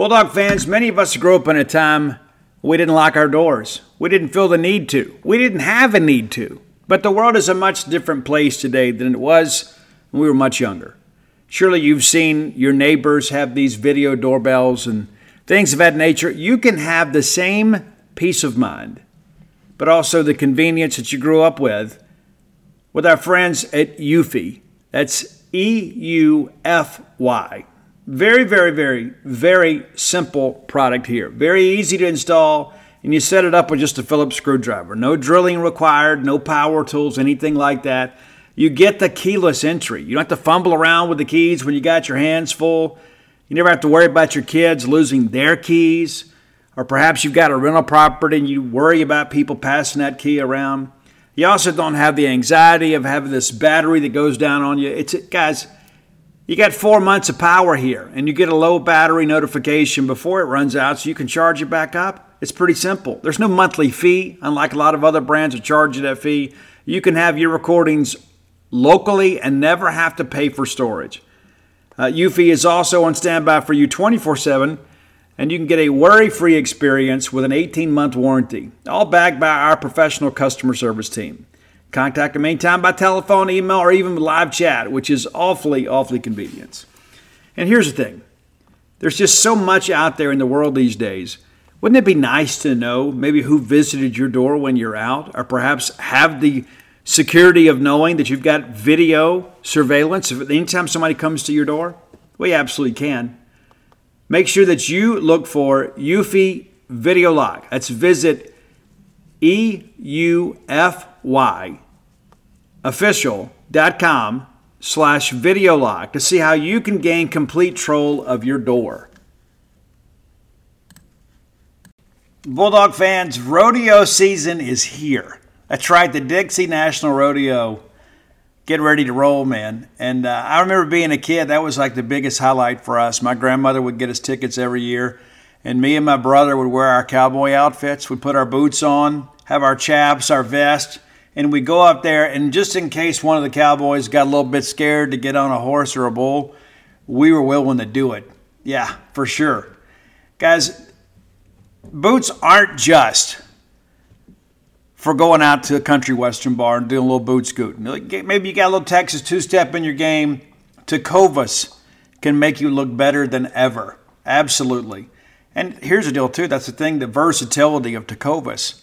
Bulldog fans, many of us grew up in a time we didn't lock our doors. We didn't feel the need to. We didn't have a need to. But the world is a much different place today than it was when we were much younger. Surely you've seen your neighbors have these video doorbells and things of that nature. You can have the same peace of mind, but also the convenience that you grew up with with our friends at Eufy. That's E U F Y. Very, very, very, very simple product here. Very easy to install, and you set it up with just a Phillips screwdriver. No drilling required, no power tools, anything like that. You get the keyless entry. You don't have to fumble around with the keys when you got your hands full. You never have to worry about your kids losing their keys. Or perhaps you've got a rental property and you worry about people passing that key around. You also don't have the anxiety of having this battery that goes down on you. It's it guys, you got four months of power here, and you get a low battery notification before it runs out so you can charge it back up. It's pretty simple. There's no monthly fee, unlike a lot of other brands that charge you that fee. You can have your recordings locally and never have to pay for storage. Uh, is also on standby for you 24 7 and you can get a worry free experience with an 18 month warranty, all backed by our professional customer service team. Contact them anytime by telephone, email, or even live chat, which is awfully, awfully convenient. And here's the thing there's just so much out there in the world these days. Wouldn't it be nice to know maybe who visited your door when you're out, or perhaps have the security of knowing that you've got video surveillance if anytime somebody comes to your door? We absolutely can make sure that you look for Eufy Video Lock. That's visit EUFY official.com slash video lock to see how you can gain complete control of your door. Bulldog fans, rodeo season is here. That's right, the Dixie National Rodeo Get ready to roll, man. And uh, I remember being a kid, that was like the biggest highlight for us. My grandmother would get us tickets every year, and me and my brother would wear our cowboy outfits. We'd put our boots on, have our chaps, our vest, and we'd go up there. And just in case one of the cowboys got a little bit scared to get on a horse or a bull, we were willing to do it. Yeah, for sure. Guys, boots aren't just for going out to a country western bar and doing a little boot scooting. Maybe you got a little Texas two step in your game. Tecovas can make you look better than ever. Absolutely. And here's the deal, too. That's the thing the versatility of Tecovas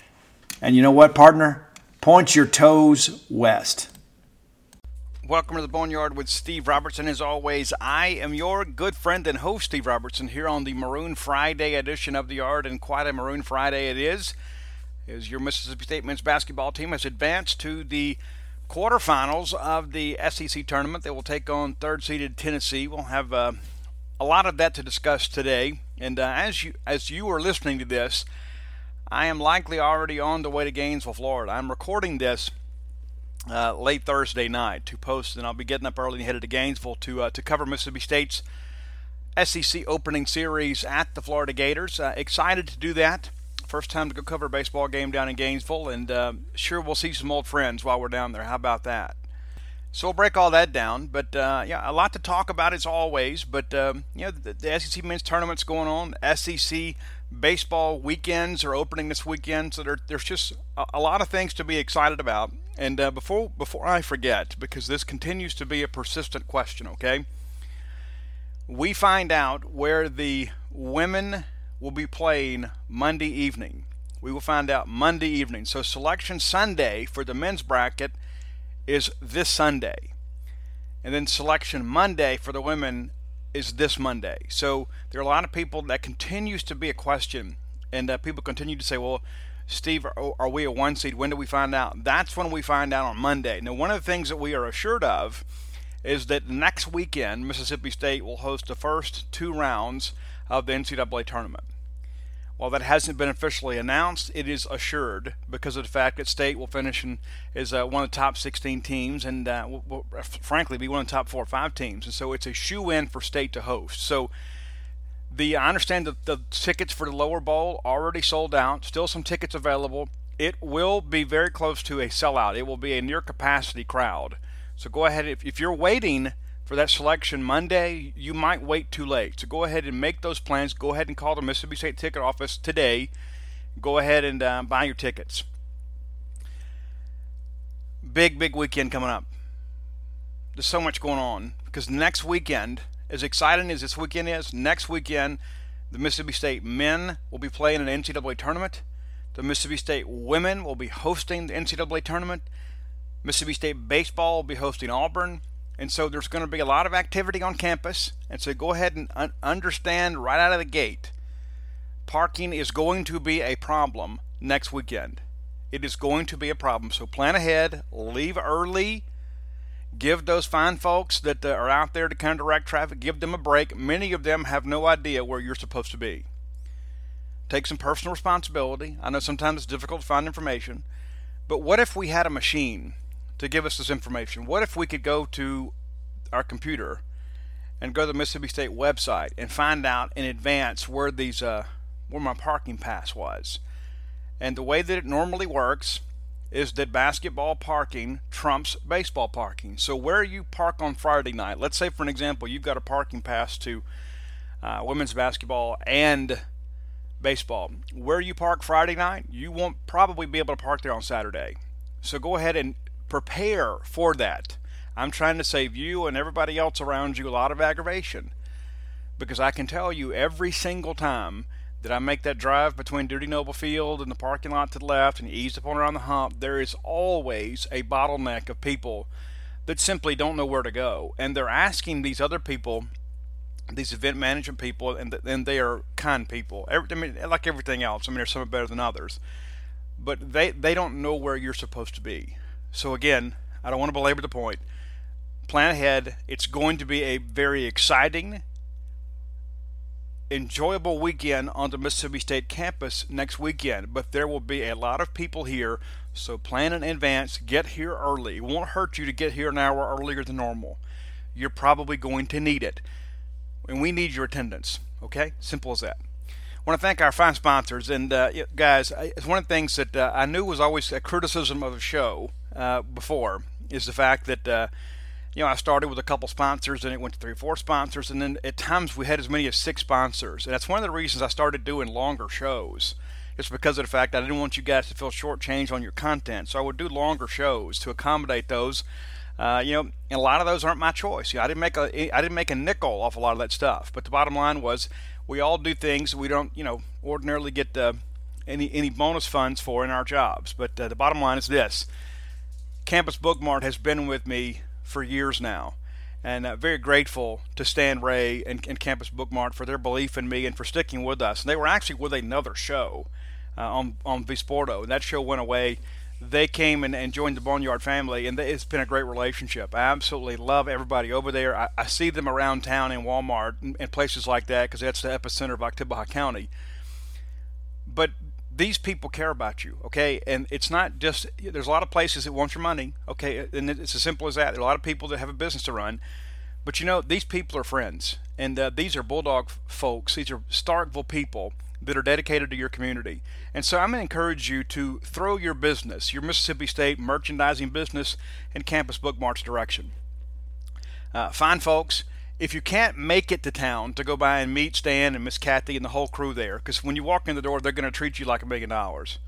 And you know what, partner? Point your toes west. Welcome to the Boneyard with Steve Robertson. As always, I am your good friend and host, Steve Robertson, here on the Maroon Friday edition of the Yard, and quite a Maroon Friday it is. As your Mississippi State men's basketball team has advanced to the quarterfinals of the SEC tournament, they will take on third-seeded Tennessee. We'll have uh, a lot of that to discuss today. And uh, as you as you are listening to this, I am likely already on the way to Gainesville, Florida. I'm recording this uh, late Thursday night to post, and I'll be getting up early and headed to Gainesville to uh, to cover Mississippi State's SEC opening series at the Florida Gators. Uh, excited to do that. First time to go cover a baseball game down in Gainesville, and uh, sure we'll see some old friends while we're down there. How about that? So we'll break all that down, but uh, yeah, a lot to talk about as always. But um, you know, the, the SEC men's tournament's going on. SEC baseball weekends are opening this weekend, so there, there's just a, a, lot of things to be excited about. And uh, before before I forget, because this continues to be a persistent question, okay? We find out where the women will be playing Monday evening We will find out Monday evening. So selection Sunday for the men's bracket is this Sunday. And then selection Monday for the women is this Monday. So there are a lot of people that continues to be a question, and uh, people continue to say, "Well, Steve, are, are, we a one seed? When do we find out?" That's when we find out on Monday. Now, one of the things that we are assured of is that next weekend Mississippi State will host the first two rounds of the NCAA tournament. While that hasn't been officially announced, it is assured because of the fact that State will finish in, as uh, one of the top 16 teams and uh, will, will, frankly be one of the top four or five teams. And so it's a shoe in for State to host. So the I understand that the tickets for the lower bowl already sold out. Still some tickets available. It will be very close to a sellout. It will be a near capacity crowd. So go ahead if, if you're waiting for that selection Monday, you might wait too late. So go ahead and make those plans. Go ahead and call the Mississippi State ticket office today. Go ahead and uh, buy your tickets. Big, big weekend coming up. There's so much going on because next weekend, as exciting as this weekend is, next weekend, the Mississippi State men will be playing an NCAA tournament. The Mississippi State women will be hosting the NCAA tournament. Mississippi State baseball will be hosting Auburn. And so there's going to be a lot of activity on campus. And so go ahead and un- understand right out of the gate parking is going to be a problem next weekend. It is going to be a problem. So plan ahead, leave early, give those fine folks that uh, are out there to kind of direct traffic, give them a break. Many of them have no idea where you're supposed to be. Take some personal responsibility. I know sometimes it's difficult to find information, but what if we had a machine to give us this information. What if we could go to our computer and go to the Mississippi State website and find out in advance where these uh, where my parking pass was? And the way that it normally works is that basketball parking trumps baseball parking. So where you park on Friday night, let's say for an example, you've got a parking pass to uh, women's basketball and baseball. Where you park Friday night, you won't probably be able to park there on Saturday. So go ahead and prepare for that. I'm trying to save you and everybody else around you a lot of aggravation because I can tell you every single time that I make that drive between Dudy Noble Field and the parking lot to the left and ease upon around the hump, there is always a bottleneck of people that simply don't know where to go. And they're asking these other people, these event management people, and, and they are kind people. Every, I mean, like everything else, I mean, there's some better than others. But they, they don't know where you're supposed to be. So, again, I don't want to belabor the point. Plan ahead. It's going to be a very exciting, enjoyable weekend on the Mississippi State campus next weekend, but there will be a lot of people here. So, plan in advance. Get here early. It won't hurt you to get here an hour earlier than normal. You're probably going to need it. And we need your attendance. Okay? Simple as that. I want to thank our fine sponsors. And, uh, guys, it's one of the things that uh, I knew was always a criticism of the show uh, before is the fact that uh, you know I started with a couple sponsors and it went to three or four sponsors and then at times we had as many as six sponsors and that's one of the reasons I started doing longer shows. It's because of the fact I didn't want you guys to feel shortchanged on your content, so I would do longer shows to accommodate those. Uh, you know, and a lot of those aren't my choice. You know, I didn't make a I didn't make a nickel off a lot of that stuff. But the bottom line was, we all do things we don't, you know, ordinarily get uh, any any bonus funds for in our jobs. But uh, the bottom line is this: Campus Bookmart has been with me for years now. And uh, very grateful to Stan Ray and, and, Campus Bookmart for their belief in me and for sticking with us. And they were actually with another show uh, on on Visporto, and that show went away. They came and, and joined the Boneyard family, and they, it's been a great relationship. I absolutely love everybody over there. I, I see them around town in Walmart and, and places like that because that's the epicenter of Oktibbeha County. But these people care about you, okay? And it's not just, there's a lot of places that want your money, okay? And it's as simple as that. There are a lot of people that have a business to run. But you know, these people are friends. And uh, these are Bulldog folks. These are Starkville people that are dedicated to your community. And so I'm going to encourage you to throw your business, your Mississippi State merchandising business, in Campus Bookmart's direction. Uh, fine folks if you can't make it to town to go by and meet Stan and Miss Kathy and the whole crew there, because when you walk in the door, they're going to treat you like a million dollars.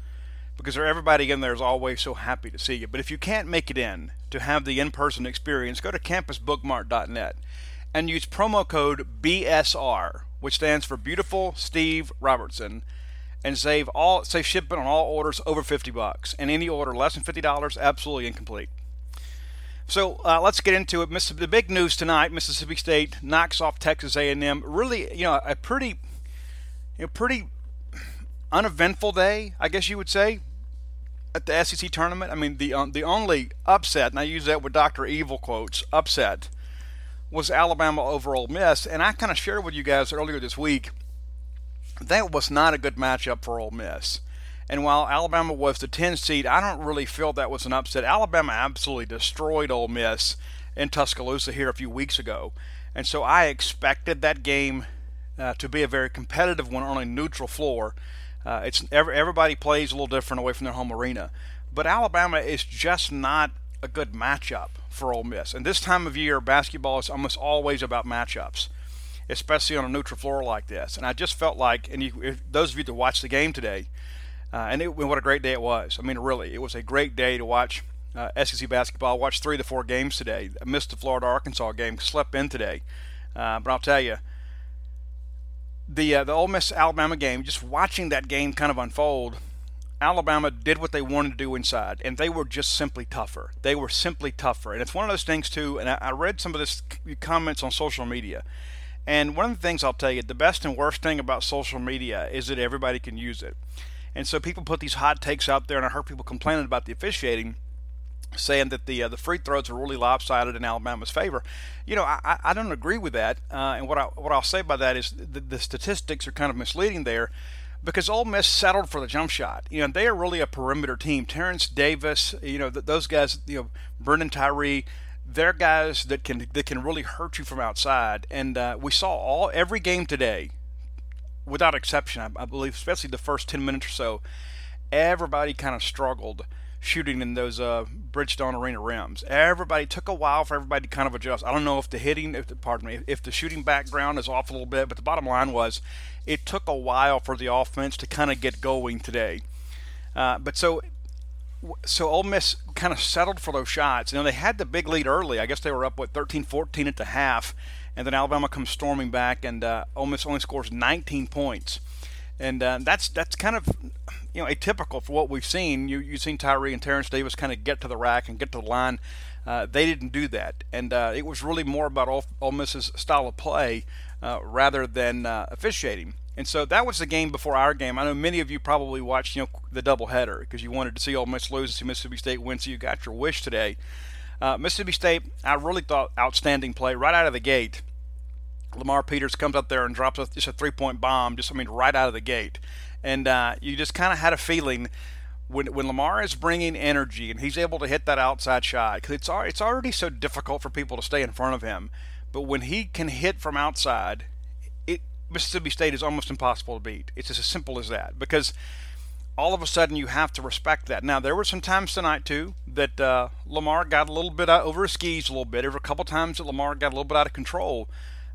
Because everybody in there is always so happy to see you. But if you can't make it in to have the in person experience, go to campusbookmart.net and use promo code BSR, which stands for Beautiful Steve Robertson, and save all save shipping on all orders over 50 bucks. And any order less than $50, absolutely incomplete. So uh, let's get into it. The big news tonight: Mississippi State knocks off Texas A&M. Really, you know, a pretty, you know, pretty uneventful day, I guess you would say, at the SEC tournament. I mean, the um, the only upset, and I use that with Doctor Evil quotes, upset was Alabama over Ole Miss, and I kind of shared with you guys earlier this week that was not a good matchup for Ole Miss. And while Alabama was the 10 seed, I don't really feel that was an upset. Alabama absolutely destroyed Ole Miss in Tuscaloosa here a few weeks ago. And so I expected that game uh, to be a very competitive one on a neutral floor. Uh, it's everybody plays a little different away from their home arena, but Alabama is just not a good matchup for Ole Miss. And this time of year, basketball is almost always about matchups, especially on a neutral floor like this. And I just felt like, and you, those of you that watched the game today, uh, and it, what a great day it was. I mean, really, it was a great day to watch uh, SEC basketball. I watched three to four games today. I missed the Florida Arkansas game, slept in today. Uh, but I'll tell you, the uh, the Ole Miss Alabama game, just watching that game kind of unfold, Alabama did what they wanted to do inside, and they were just simply tougher. They were simply tougher, and it's one of those things too. And I, I read some of this comments on social media, and one of the things I'll tell you, the best and worst thing about social media is that everybody can use it. And so people put these hot takes out there, and I heard people complaining about the officiating, saying that the uh, the free throws are really lopsided in Alabama's favor. You know, I, I don't agree with that. Uh, and what I what I'll say by that is the, the statistics are kind of misleading there. Because Ole Miss settled for the jump shot, you know they are really a perimeter team. Terence Davis, you know th- those guys, you know Breein Tyree, they're guys that can that can really hurt you from outside. And uh, we saw all every game today without exception, I, I believe, especially the first 10 minutes or so, everybody kind of struggled shooting in those uh, Bridgestone Arena rims. Everybody took a while for everybody to kind of adjust. I don't know if the hitting, if the, pardon me, if the shooting background is off a little bit, but the bottom line was it took a while for the offense to kind of get going today. Uh, but so so Ole Miss kind of settled for those shots. You know, they had the big lead early. I guess they were up what 13-14 at the half, and then Alabama comes storming back, and uh, Ole Miss only scores 19 points, and uh, that's that's kind of you know atypical for what we've seen. You you've seen Tyree and Terence Davis kind of get to the rack and get to the line. Uh, they didn't do that, and uh, it was really more about Ole, Ole Miss's style of play uh, rather than uh, officiating. And so that was the game before our game. I know many of you probably watched, you know, the doubleheader because you wanted to see Ole Miss lose and see Mississippi State win. So you got your wish today. Uh, Mississippi State, I really thought outstanding play right out of the gate. Lamar Peters comes up there and drops a, just a three-point bomb, just I mean right out of the gate, and uh, you just kind of had a feeling when when Lamar is bringing energy and he's able to hit that outside shot because it's it's already so difficult for people to stay in front of him, but when he can hit from outside, it Mississippi State is almost impossible to beat. It's as simple as that because all of a sudden you have to respect that. Now there were some times tonight too that uh, Lamar got a little bit out, over his skis a little bit. There were a couple times that Lamar got a little bit out of control,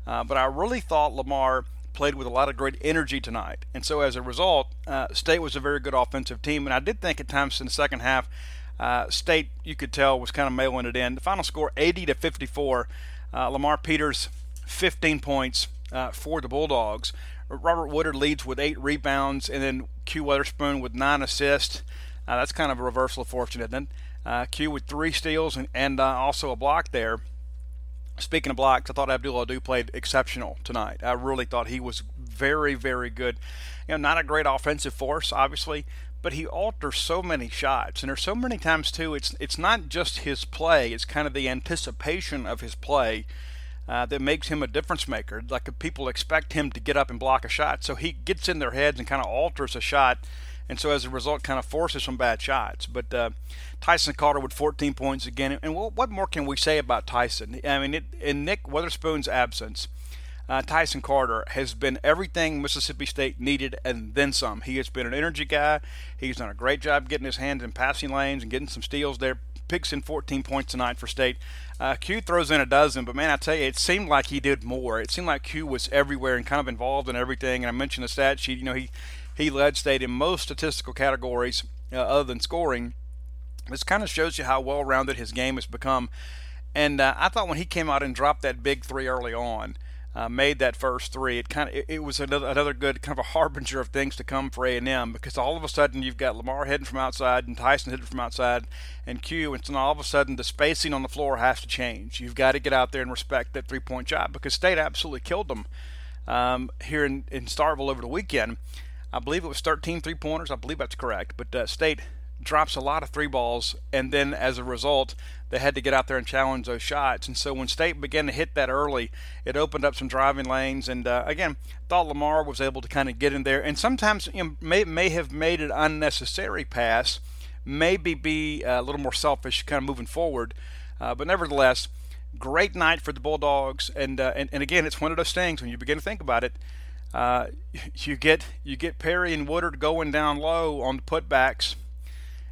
uh, but I really thought Lamar played with a lot of great energy tonight, and so as a result, uh, State was a very good offensive team. And I did think at times in the second half, uh, State you could tell was kind of mailing it in. The final score 80 to 54. Uh, Lamar Peters 15 points uh, for the Bulldogs. Robert Woodard leads with eight rebounds, and then Q Weatherspoon with nine assists. Uh, that's kind of a reversal of fortune, isn't it? Uh, Q with three steals and, and uh, also a block there. Speaking of blocks, I thought Abdul Ado played exceptional tonight. I really thought he was very, very good. You know, not a great offensive force, obviously, but he alters so many shots, and there's so many times too. It's it's not just his play; it's kind of the anticipation of his play uh, that makes him a difference maker. Like people expect him to get up and block a shot, so he gets in their heads and kind of alters a shot, and so as a result, kind of forces some bad shots. But uh, Tyson Carter with 14 points again, and what more can we say about Tyson? I mean, it, in Nick Weatherspoon's absence. Uh, Tyson Carter has been everything Mississippi State needed and then some. He has been an energy guy. He's done a great job getting his hands in passing lanes and getting some steals there. Picks in 14 points tonight for State. Uh, Q throws in a dozen, but man, I tell you, it seemed like he did more. It seemed like Q was everywhere and kind of involved in everything. And I mentioned the stat sheet. You know, he he led State in most statistical categories uh, other than scoring. This kind of shows you how well-rounded his game has become. And uh, I thought when he came out and dropped that big three early on, uh, made that first three, it kind of it, it, was another, another good kind of a harbinger of things to come for A&M because all of a sudden you've got Lamar heading from outside and Tyson hitting from outside and Q, and so all of a sudden the spacing on the floor has to change. You've got to get out there and respect that three point shot because State absolutely killed them um, here in, in Starkville over the weekend. I believe it was 13 three pointers. I believe that's correct, but uh, State drops a lot of three balls, and then as a result, they had to get out there and challenge those shots. And so when State began to hit that early, it opened up some driving lanes. And uh, again, thought Lamar was able to kind of get in there, and sometimes you know, may may have made an unnecessary pass, maybe be a little more selfish, kind of moving forward. Uh, but nevertheless, great night for the Bulldogs. And, uh, and and again, it's one of those things when you begin to think about it. Uh, you get you get Perry and Woodard going down low on the putbacks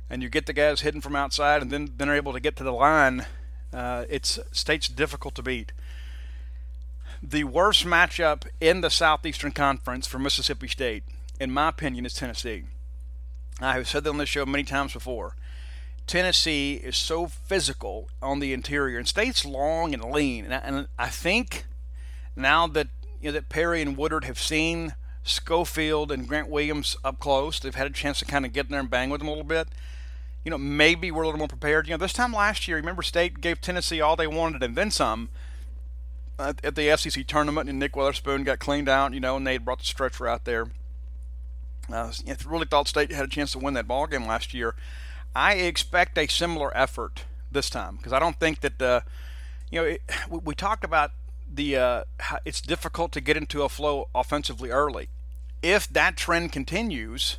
and you get the guys hitting from outside, and then then are able to get to the line. Uh, it's state's difficult to beat. The worst matchup in the Southeastern Conference for Mississippi State, in my opinion, is Tennessee. I have said that on this show many times before. Tennessee is so physical on the interior, and State's long and lean. And I, and I think now that you know that Perry and Woodard have seen Schofield and Grant Williams up close, they've had a chance to kind of get in there and bang with them a little bit you know, maybe we're a little more prepared. You know, this time last year, remember State gave Tennessee all they wanted and then some at, the SEC tournament, and Nick Weatherspoon got cleaned out, you know, and they brought the stretcher out there. Uh, you really thought State had a chance to win that ball game last year. I expect a similar effort this time because I don't think that, uh, you know, it, we, we, talked about the uh, it's difficult to get into a flow offensively early. If that trend continues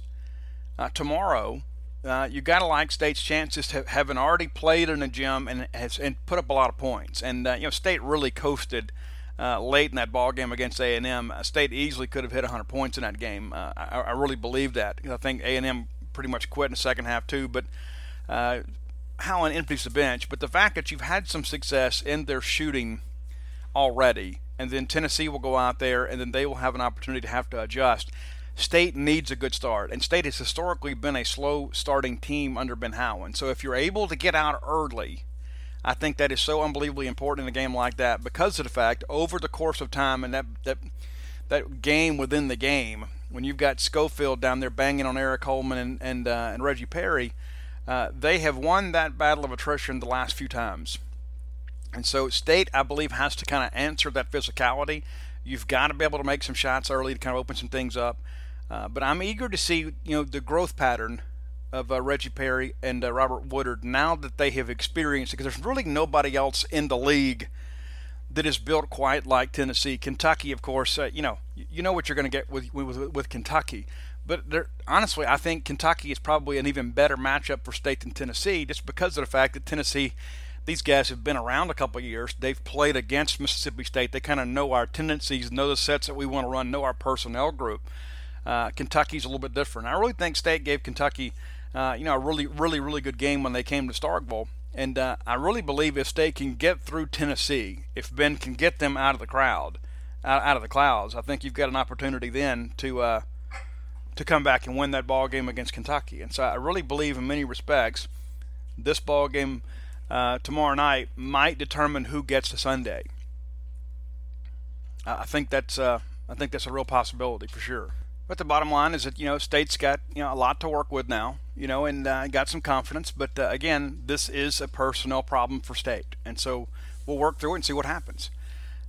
uh, tomorrow, uh, you got to like State's chances to having already played in a gym and has and put up a lot of points. And uh, you know, State really coasted uh, late in that ball game against A&M. Uh, State easily could have hit 100 points in that game. Uh, I, I, really believe that. I think A&M pretty much quit in the second half too. But uh, Howland empties the bench. But the fact that you've had some success in their shooting already, and then Tennessee will go out there, and then they will have an opportunity to have to adjust. State needs a good start, and State has historically been a slow starting team under Ben Howland. So if you're able to get out early, I think that is so unbelievably important in a game like that because of the fact over the course of time and that that that game within the game when you've got Schofield down there banging on Aric Holman and and, uh, and Reggie Perry, uh, they have won that battle of attrition the last few times. And so State, I believe, has to kind of answer that physicality. You've got to be able to make some shots early to kind of open some things up. Uh, but I'm eager to see you know the growth pattern of uh, Reggie Perry and uh, Robert Woodard now that they have experienced it because there's really nobody else in the league that is built quite like Tennessee. Kentucky, of course, uh, you know you know what you're going to get with, with with Kentucky. But honestly, I think Kentucky is probably an even better matchup for State than Tennessee, just because of the fact that Tennessee, these guys have been around a couple years. They've played against Mississippi State. They kind of know our tendencies, know the sets that we want to run, know our personnel group. Uh, Kentucky's a little bit different. I really think State gave Kentucky, uh, you know, a really, really, really good game when they came to Starkville. And uh, I really believe if State can get through Tennessee, if Ben can get them out of the crowd, out, out of the clouds, I think you've got an opportunity then to uh, to come back and win that ball game against Kentucky. And so I really believe, in many respects, this ball game uh, tomorrow night might determine who gets to Sunday. I think that's uh, I think that's a real possibility for sure. But the bottom line is that you know state's got you know a lot to work with now, you know, and uh, got some confidence. But uh, again, this is a personnel problem for state, and so we'll work through it and see what happens.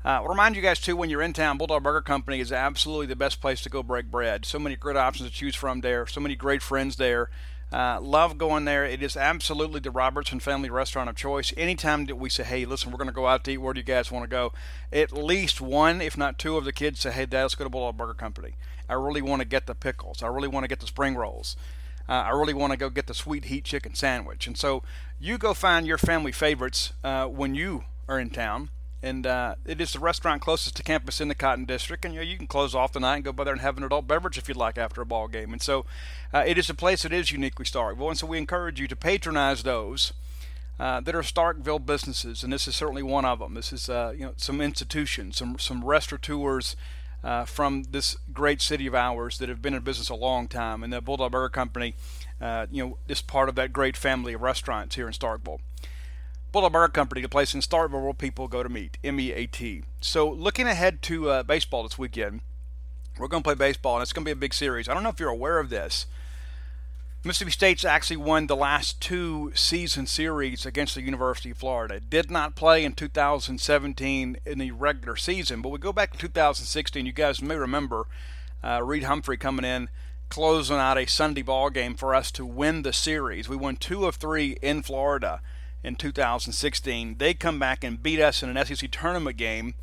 Uh, I'll remind you guys too, when you're in town, Bulldog Burger Company is absolutely the best place to go break bread. So many great options to choose from there. So many great friends there. Uh, love going there. It is absolutely the Robertson family restaurant of choice. Anytime that we say, hey, listen, we're going to go out to eat, where do you guys want to go? At least one, if not two, of the kids say, hey, Dad, let's go to Bulldog Burger Company. I really want to get the pickles. I really want to get the spring rolls. Uh, I really want to go get the sweet heat chicken sandwich. And so you go find your family favorites uh, when you are in town and uh, it is the restaurant closest to campus in the Cotton District. And you know you can close off the night and go by there and have an adult beverage if you'd like after a ball game. And so uh, it is a place that is uniquely Starkville, and so we encourage you to patronize those. Uh, that are Starkville businesses, and this is certainly one of them. This is uh, you know some institutions, some some restaurateurs uh, from this great city of ours that have been in business a long time, and the Bulldog Burger Company, uh, you know, is part of that great family of restaurants here in Starkville. Bulldog Burger Company, the place in Starkville where people go to meet. M E A T. So looking ahead to uh, baseball this weekend, we're going to play baseball, and it's going to be a big series. I don't know if you're aware of this. Mississippi State's actually won the last two season series against the University of Florida. Did not play in 2017 in the regular season, but we go back to 2016. You guys may remember uh, Reid Humphrey coming in, closing out a Sunday ball game for us to win the series. We won two of three in Florida in 2016. They come back and beat us in an SEC tournament game.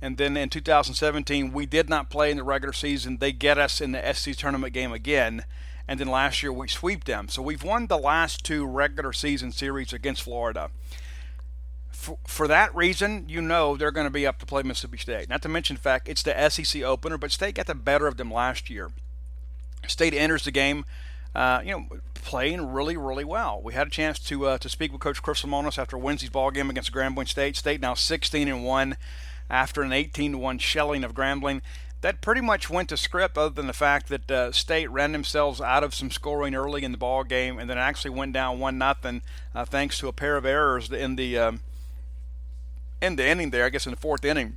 And then in 2017, we did not play in the regular season. They get us in the SEC tournament game again and then last year we sweep them. So we've won the last two regular season series against Florida. For, for that reason, you know they're going to be up to play Mississippi State. Not to mention the fact it's the SEC opener, but State got the better of them last year. State enters the game, uh, you know, playing really, really well. We had a chance to uh, to speak with Coach Chris Lemonis after Wednesday's ball game against Grambling State. State now 16 and one after an 18 to 1 shelling of Grambling that pretty much went to script, other than the fact that uh, State ran themselves out of some scoring early in the ball game, and then actually went down one nothing uh, thanks to a pair of errors in the um, in the inning there. I guess in the fourth inning,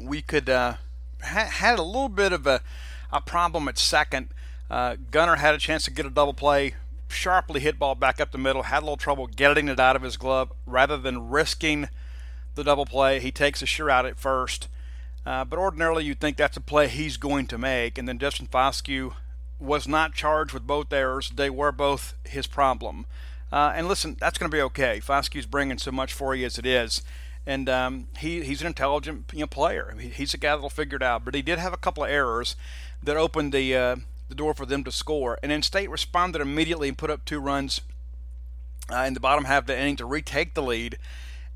we could uh, ha- had a little bit of a, a problem at second. Uh, Gunnar had a chance to get a double play, sharply hit ball back up the middle, had a little trouble getting it out of his glove. Rather than risking the double play, he takes a sure out at first uh, but ordinarily, you'd think that's a play he's going to make. And then Justin Foscue was not charged with both errors. They were both his problem. Uh, and listen, that's going to be okay. Foscue's bringing so much for you as it is. And um, he, he's an intelligent you know, player. he's a guy that'll figure it out. But he did have a couple of errors that opened the, uh, the door for them to score. And then State responded immediately and put up two runs uh, in the bottom half of the inning to retake the lead.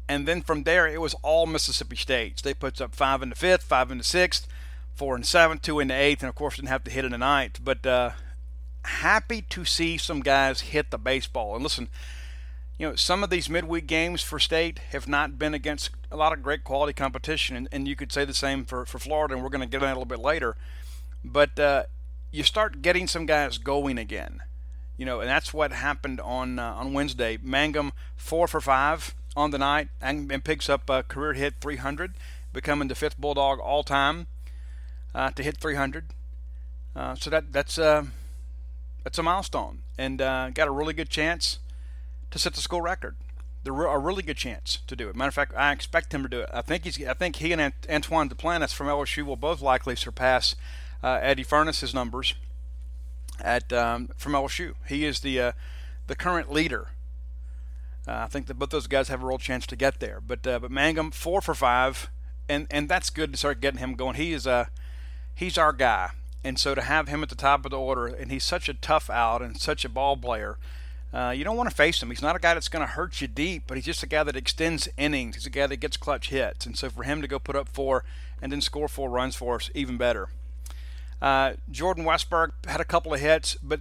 And then from there, it was all Mississippi State. They put up five in the fifth, five in the sixth, four in the seventh, two in the eighth, and of course didn't have to hit in the ninth. But uh, happy to see some guys hit the baseball. And listen, you know, some of these midweek games for State have not been against a lot of great quality competition, and, and you could say the same for, for Florida, and we're going to get on that a little bit later. But uh, you start getting some guys going again, you know, and that's what happened on uh, on Wednesday. Mangum four for five on the night and, picks up a career hit 300, becoming the fifth Bulldog all time uh, to hit 300. Uh, so that that's uh, that's a milestone, and uh, got a really good chance to set the school record. The, a really good chance to do it. Matter of fact, I expect him to do it. I think he's. I think he and Ant- Antoine Duplantis from LSU will both likely surpass uh, Eddy Furniss's numbers at um, from LSU. He is the uh, the current leader uh, I think that both those guys have a real chance to get there. But uh, but Mangum four for five, and and that's good to start getting him going. He is a uh, he's our guy, and so to have him at the top of the order, and he's such a tough out and such a ball player. Uh, you don't want to face him. He's not a guy that's going to hurt you deep, but he's just a guy that extends innings. He's a guy that gets clutch hits, and so for him to go put up four and then score four runs for us, even better. Uh, Jordan Westburg had a couple of hits, but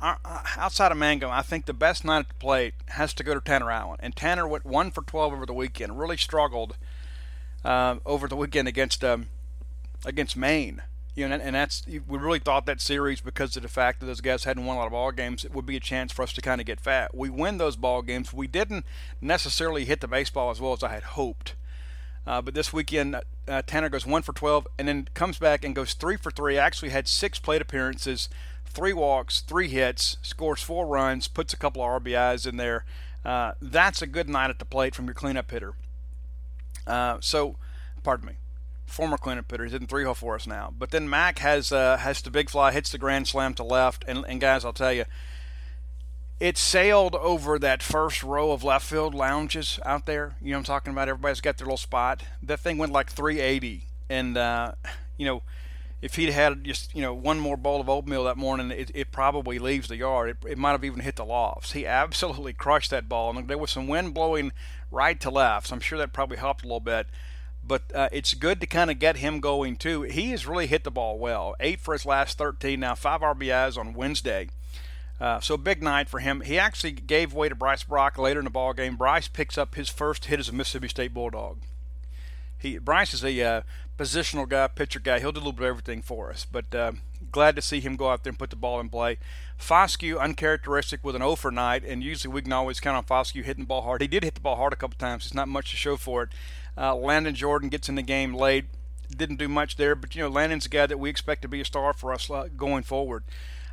outside of Mangum, I think the best night at the plate has to go to Tanner Allen. And Tanner went one for 12 over the weekend. Really struggled uh, over the weekend against um, against Maine. You know, and that's we really thought that series because of the fact that those guys hadn't won a lot of ball games, it would be a chance for us to kind of get fat. We win those ball games. We didn't necessarily hit the baseball as well as I had hoped. Uh, but this weekend, uh, Tanner goes one for 12 and then comes back and goes three for three. Actually had six plate appearances three walks, three hits, scores four runs, puts a couple of RBIs in there. Uh, that's a good night at the plate from your cleanup hitter. Uh, so, pardon me, former cleanup hitter. He's hitting three hole for us now. But then Mac has uh, has the big fly, hits the grand slam to left, and, and guys, I'll tell you, it sailed over that first row of left field lounges out there. You know I'm talking about? Everybody's got their little spot. That thing went like 380, and uh, you know if he'd had just you know one more bowl of oatmeal that morning, it, it probably leaves the yard. It, it might have even hit the lofts. He absolutely crushed that ball, and there was some wind blowing right to left. So I'm sure that probably helped a little bit. But uh, it's good to kind of get him going too. He has really hit the ball well. Eight for his last 13. Now five RBIs on Wednesday. Uh, so big night for him. He actually gave way to Bryce Brock later in the ball game. Bryce picks up his first hit as a Mississippi State Bulldog. He Bryce is a uh, positional guy, pitcher guy. He'll do a little bit of everything for us. But uh, glad to see him go out there and put the ball in play. Foscue, uncharacteristic with an 0 for night, and usually we can always count on Foscue hitting the ball hard. He did hit the ball hard a couple times. It's not much to show for it. Uh, Landon Jordan gets in the game late. Didn't do much there, but you know Landon's a guy that we expect to be a star for us uh, going forward.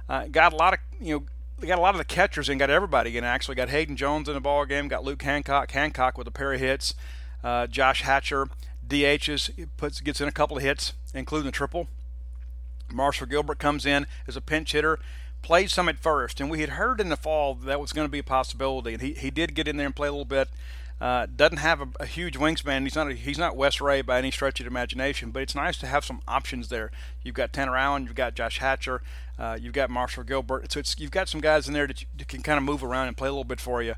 Uh, got a lot of you know got a lot of the catchers and got everybody in. Actually, got Hayden Jones in the ball game. Got Luke Hancock. Hancock with a pair of hits. Uh, Josh Hatcher DHs puts gets in a couple of hits, including a triple. Marshall Gilbert comes in as a pinch hitter, played some at first, and we had heard in the fall that was going to be a possibility, and he, he did get in there and play a little bit. Uh, doesn't have a, a, huge wingspan. He's not a, he's not Wes Rea by any stretch of the imagination, but it's nice to have some options there. You've got Tanner Allen, you've got Josh Hatcher, uh, you've got Marshall Gilbert. So you've got some guys in there that, you, that can kind of move around and play a little bit for you.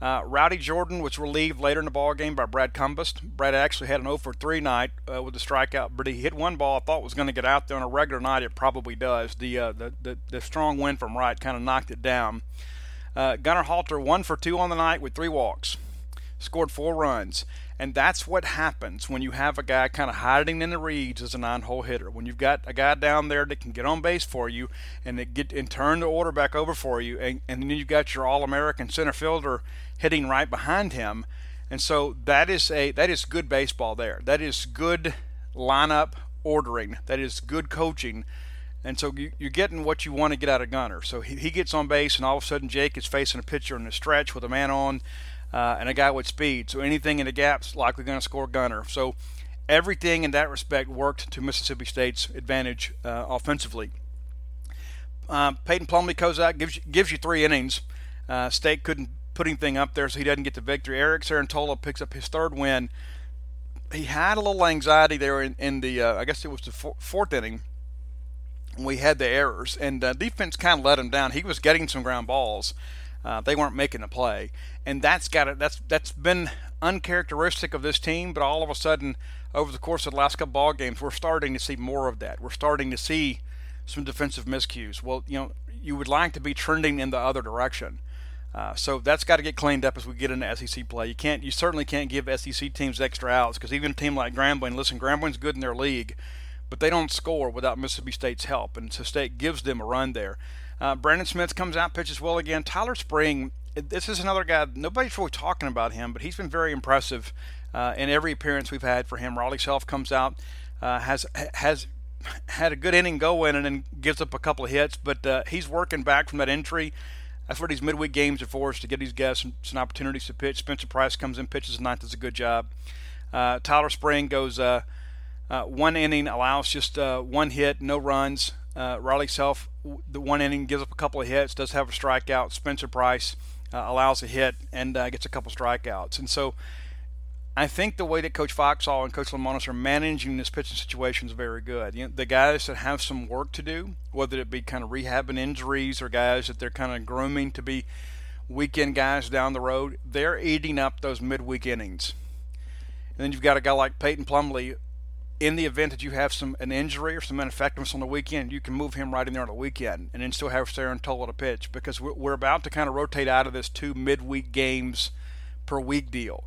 Uh, Rowdy Jordan was relieved later in the ball game by Brad Cumbest. Brad actually had an 0 for 3 night uh, with a strikeout, but he hit one ball I thought was going to get out there on a regular night. It probably does. The uh, the, the, the strong wind from right kind of knocked it down. Uh, Gunnar Halter one for two on the night with three walks, scored four runs. And that's what happens when you have a guy kind of hiding in the reeds as a nine-hole hitter. When you've got a guy down there that can get on base for you and get and turn the order back over for you, and, and then you've got your All-American center fielder hitting right behind him. And so that is a that is good baseball there. That is good lineup ordering. That is good coaching. And so you, are getting what you want to get out of Gunnar. So he, he gets on base, and all of a sudden Jake is facing a pitcher in the stretch with a man on uh, and a guy with speed. So anything in the gaps likely going to score Gunnar. So everything in that respect worked to Mississippi State's advantage uh, offensively. Uh, Peyton Plumlee goes out, gives you, gives you three innings. Uh, State couldn't put anything up there, so he doesn't get the victory. Eric Cerantola picks up his third win. He had a little anxiety there in, in the, uh, I guess it was the fourth inning. We had the errors, and uh, defense kind of let him down. He was getting some ground balls, uh, they weren't making the play, and that's got it. That's that's been uncharacteristic of this team. But all of a sudden, over the course of the last couple ball games, we're starting to see more of that. We're starting to see some defensive miscues. Well, you know, you would like to be trending in the other direction. Uh, so that's got to get cleaned up as we get into SEC play. You can't, you certainly can't give SEC teams extra outs because even a team like Grambling, listen, Grambling's good in their league, but they don't score without Mississippi State's help, and so State gives them a run there. Uh, Brandon Smith comes out, pitches well again. Tyler Spring, this is another guy, nobody's really talking about him, but he's been very impressive uh, in every appearance we've had for him. Riley Self comes out, uh, has has had a good inning going and then gives up a couple of hits, but uh, he's working back from that injury. That's what these midweek games are for, is to get these guys some, some opportunities to pitch. Spencer Price comes in, pitches ninth, does a good job. Uh, Tyler Spring goes uh, one inning, allows just one hit, no runs. Uh, Riley Self, the one inning, gives up a couple of hits, does have a strikeout. Spencer Price uh, allows a hit and uh, gets a couple strikeouts. And so I think the way that Coach Foxhall and Coach Lemonis are managing this pitching situation is very good. You know, the guys that have some work to do, whether it be kind of rehabbing injuries or guys that they're kind of grooming to be weekend guys down the road, they're eating up those midweek innings. And then you've got a guy like Peyton Plumlee in the event that you have some an injury or some ineffectiveness on the weekend, you can move him right in there on the weekend and then still have Cerantola to pitch because we're, we're about to kind of rotate out of this two midweek games per week deal.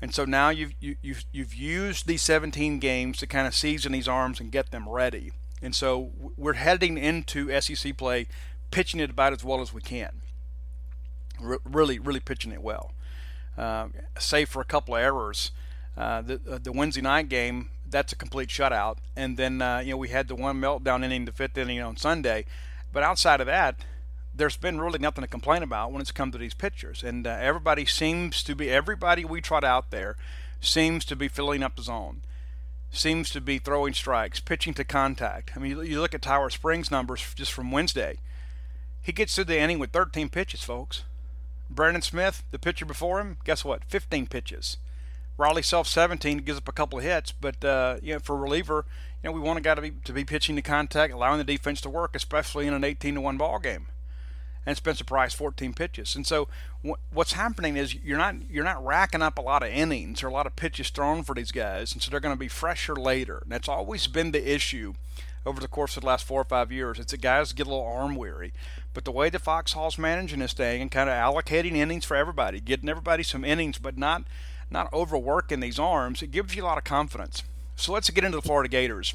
And so now you've, you, you've, you've used these 17 games to kind of season these arms and get them ready. And so we're heading into SEC play pitching it about as well as we can. R- really, really pitching it well. Uh, save for a couple of errors. Uh, the, uh, the Wednesday night game, that's a complete shutout. And then uh, you know we had the one meltdown inning, the fifth inning on Sunday. But outside of that, there's been really nothing to complain about when it's come to these pitchers. And uh, everybody seems to be everybody we trot out there seems to be filling up the zone. Seems to be throwing strikes, pitching to contact. I mean, you, you look at Tyler Spring's numbers just from Wednesday. He gets through the inning with 13 pitches, folks. Brandon Smith, the pitcher before him, guess what? 15 pitches. Riley Self 17 gives up a couple of hits, but uh, you know for reliever, you know we want a guy to be to be pitching to contact, allowing the defense to work, especially in an 18 to one ball game. And Spencer Price 14 pitches, and so what's happening is you're not you're not racking up a lot of innings or a lot of pitches thrown for these guys, and so they're going to be fresher later. And that's always been the issue over the course of the last four or five years. It's that guys get a little arm weary. But the way the Foxhall's managing this thing and kind of allocating innings for everybody, getting everybody some innings, but not not overworking these arms, it gives you a lot of confidence. So let's get into the Florida Gators.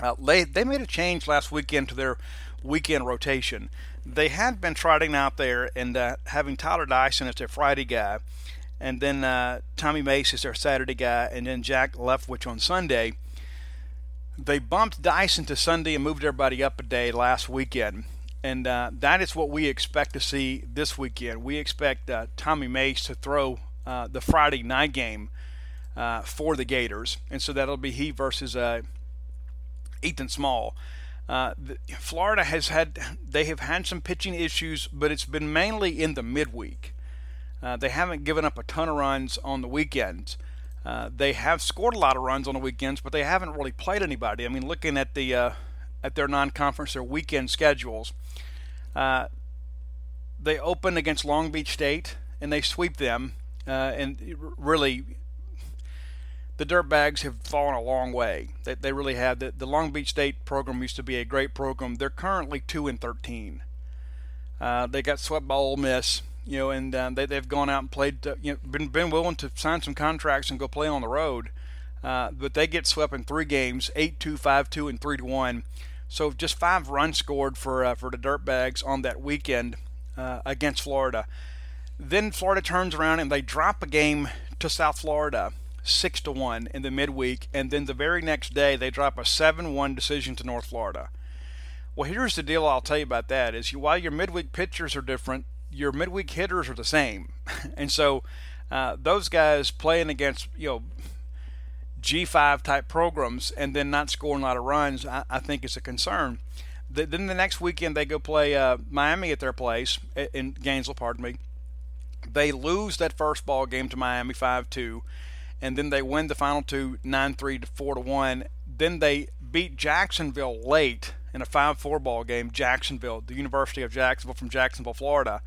Uh, they they made a change last weekend to their weekend rotation. They had been trotting out there and uh, having Tyler Dyson as their Friday guy, and then uh, Tommy Mace is their Saturday guy, and then Jack Leftwich on Sunday. They bumped Dyson to Sunday and moved everybody up a day last weekend. And uh, that is what we expect to see this weekend. We expect uh, Tommy Mace to throw uh, the Friday night game uh, for the Gators. And so that'll be he versus uh, Ethan Small. Uh, the, Florida has had they have had some pitching issues, but it's been mainly in the midweek. Uh, they haven't given up a ton of runs on the weekends. They have scored a lot of runs on the weekends, but they haven't really played anybody. I mean, looking at the at their non-conference, their weekend schedules, they open against Long Beach State and they sweep them, uh, and really the Dirtbags have fallen a long way. They, they really have. The, the Long Beach State program used to be a great program. They're currently two and thirteen. Uh, they got swept by Ole Miss, you know, and um, they they've gone out and played. Uh, you know, been been willing to sign some contracts and go play on the road, uh, but they get swept in three games: eight two, five two, and three to one. So just five runs scored for uh, for the Dirtbags on that weekend uh, against Florida. Then Florida turns around and they drop a game to South Florida six to one in the midweek, and then the very next day they drop a seven-one decision to North Florida. Well, here's the deal. I'll tell you about that is you, while your midweek pitchers are different, your midweek hitters are the same, and so uh, those guys playing against you know G5 type programs and then not scoring a lot of runs, I, I think is a concern. The, then the next weekend they go play uh, Miami at their place in Gainesville. Pardon me. They lose that first ball game to Miami five two and then they win the final two 9-3 to 4 to 1 then they beat jacksonville late in a 5-4 ball game jacksonville the university of jacksonville from jacksonville florida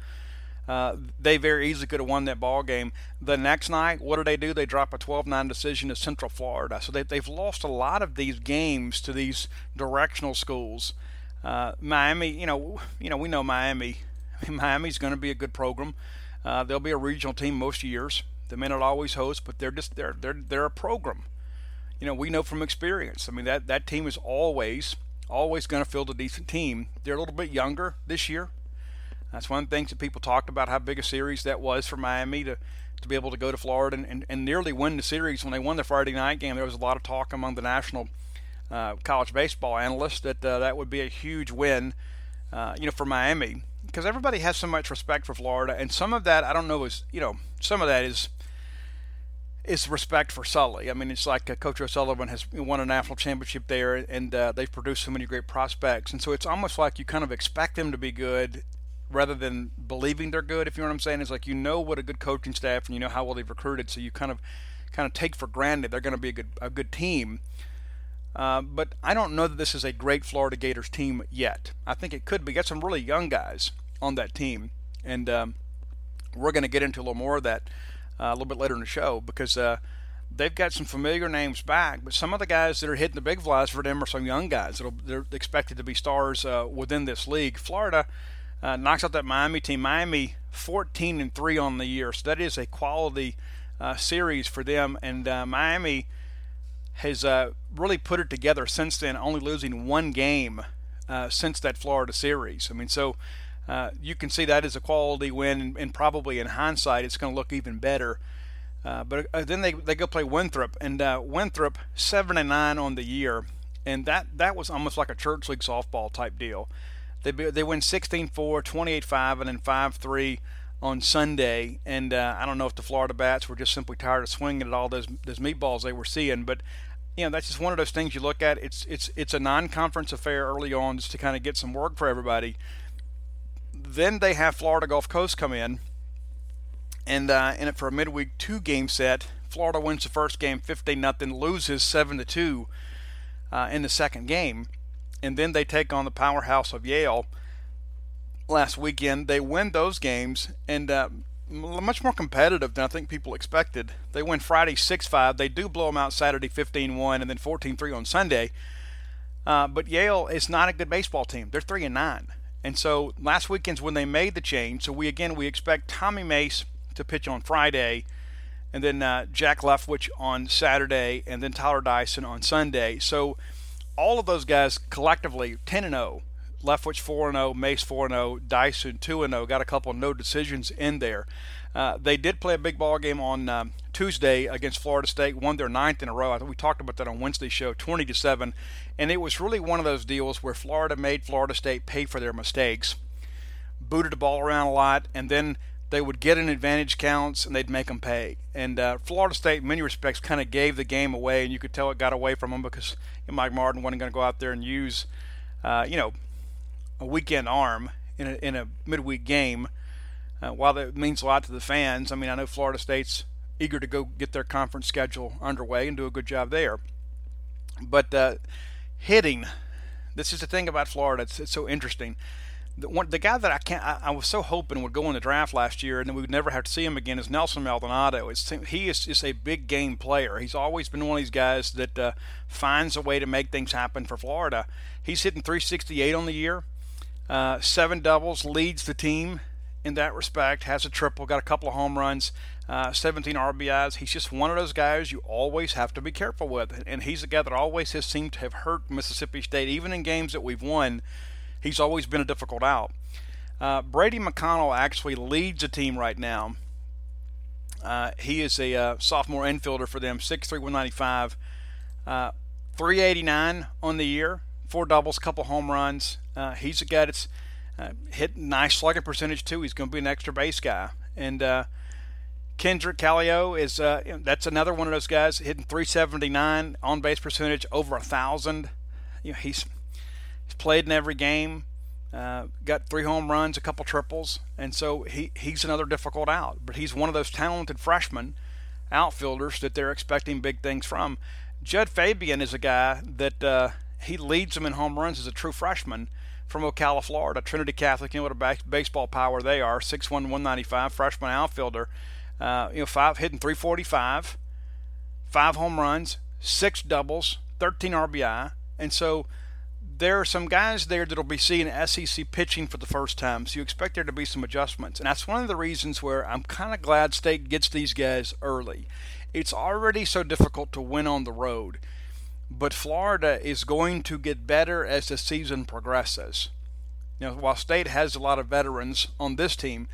uh, they very easily could have won that ball game. The next night, what do they do? They drop a 12-9 decision to Central Florida. So they, have lost a lot of these games to these directional schools. Uh, Miami, you know, you know, we know Miami. Miami's going to be a good program. Uh, they'll be a regional team most years. They may not always host, but they're just they're they're they're a program. You know, we know from experience. I mean that that team is always always going to field a decent team. They're a little bit younger this year. That's one of the things that people talked about how big a series that was for Miami to to be able to go to Florida and, and, and nearly win the series when they won the Friday night game. There was a lot of talk among the national uh, college baseball analysts that uh, that would be a huge win, uh, you know, for Miami because everybody has so much respect for Florida, and some of that I don't know is you know some of that is is respect for Sully. I mean, it's like uh, Coach O'Sullivan has won a national championship there, and uh, they've produced so many great prospects, and so it's almost like you kind of expect them to be good rather than believing they're good. If you know what I'm saying, it's like you know what a good coaching staff and you know how well they've recruited, so you kind of kind of take for granted they're going to be a good a good team. Uh, but I don't know that this is a great Florida Gators team yet. I think it could be. Got some really young guys on that team, and um, we're going to get into a little more of that uh, a little bit later in the show because uh, they've got some familiar names back, but some of the guys that are hitting the big flies for them are some young guys that they're expected to be stars uh, within this league. Florida uh, knocks out that Miami team. Miami 14 and three on the year, so that is a quality uh, series for them. And uh, Miami has really put it together since then, only losing one game since that Florida series. I mean, so uh, you can see that as a quality win, and, probably in hindsight, it's going to look even better. Uh, but uh, then they, they go play Winthrop, and uh, Winthrop seven and nine on the year, and that that was almost like a church league softball type deal. They they win 16-4, 28-5, and then 5-3 on Sunday. And uh, I don't know if the Florida bats were just simply tired of swinging at all those those meatballs they were seeing, but you know that's just one of those things you look at. It's it's it's a non-conference affair early on just to kind of get some work for everybody. Then they have Florida Gulf Coast come in, and uh, in it for a midweek two game set. Florida wins the first game 15 nothing, loses 7 to 2 uh, in the second game, and then they take on the powerhouse of Yale last weekend. They win those games and uh, much more competitive than I think people expected. They win Friday 6 5. They do blow them out Saturday 15 1 and then 14 3 on Sunday. Uh, but Yale is not a good baseball team. They're 3 and 9. And so last weekend's when they made the change. So we again we expect Tommy Mace to pitch on Friday, and then uh, Jack Leftwich on Saturday, and then Tyler Dyson on Sunday. So all of those guys collectively 10 and 0. Leftwich 4 and 0, Mace 4 and 0, Dyson 2 and 0. Got a couple of no decisions in there. Uh, they did play a big ball game on um, Tuesday against Florida State, won their ninth in a row. I think we talked about that on Wednesday's show, 20 to seven, and it was really one of those deals where Florida made Florida State pay for their mistakes, booted the ball around a lot, and then they would get an advantage counts and they'd make them pay. And uh, Florida State, in many respects, kind of gave the game away, and you could tell it got away from them because Mike Martin wasn't going to go out there and use, uh, you know, a weekend arm in a, in a midweek game uh, while that means a lot to the fans, I mean, I know Florida State's eager to go get their conference schedule underway and do a good job there. But uh, hitting, this is the thing about Florida. It's, it's so interesting. The, one, the guy that I can't, I, I, was so hoping would go in the draft last year, and then we would never have to see him again. Is Nelson Maldonado? It's, he is just a big game player. He's always been one of these guys that uh, finds a way to make things happen for Florida. He's hitting 368 on the year, uh, seven doubles, leads the team in that respect. Has a triple, got a couple of home runs, uh, 17 RBIs. He's just one of those guys you always have to be careful with, and he's a guy that always has seemed to have hurt Mississippi State, even in games that we've won. He's always been a difficult out. Uh, Brady McConnell actually leads the team right now. Uh, he is a uh, sophomore infielder for them, 6'3", 195, uh, 389 on the year, four doubles, couple home runs. Uh, he's a guy that's uh, hit nice slugging percentage too. He's going to be an extra base guy. And uh, Kendrick Calilao is uh, that's another one of those guys hitting 379 on base percentage, over a thousand. You know, he's he's played in every game. Uh, got three home runs, a couple triples, and so he, he's another difficult out. But he's one of those talented freshmen outfielders that they're expecting big things from. Jud Fabian is a guy that uh, he leads them in home runs as a true freshman, from Ocala, Florida. Trinity Catholic, you know what a baseball power they are. 6'1", 195, freshman outfielder. Uh, you know, five hitting 345, five home runs, six doubles, 13 RBI, and so there are some guys there that'll be seeing SEC pitching for the first time. So you expect there to be some adjustments, and that's one of the reasons where I'm kind of glad State gets these guys early. It's already so difficult to win on the road but Florida is going to get better as the season progresses. Know, while State has a lot of veterans on this team,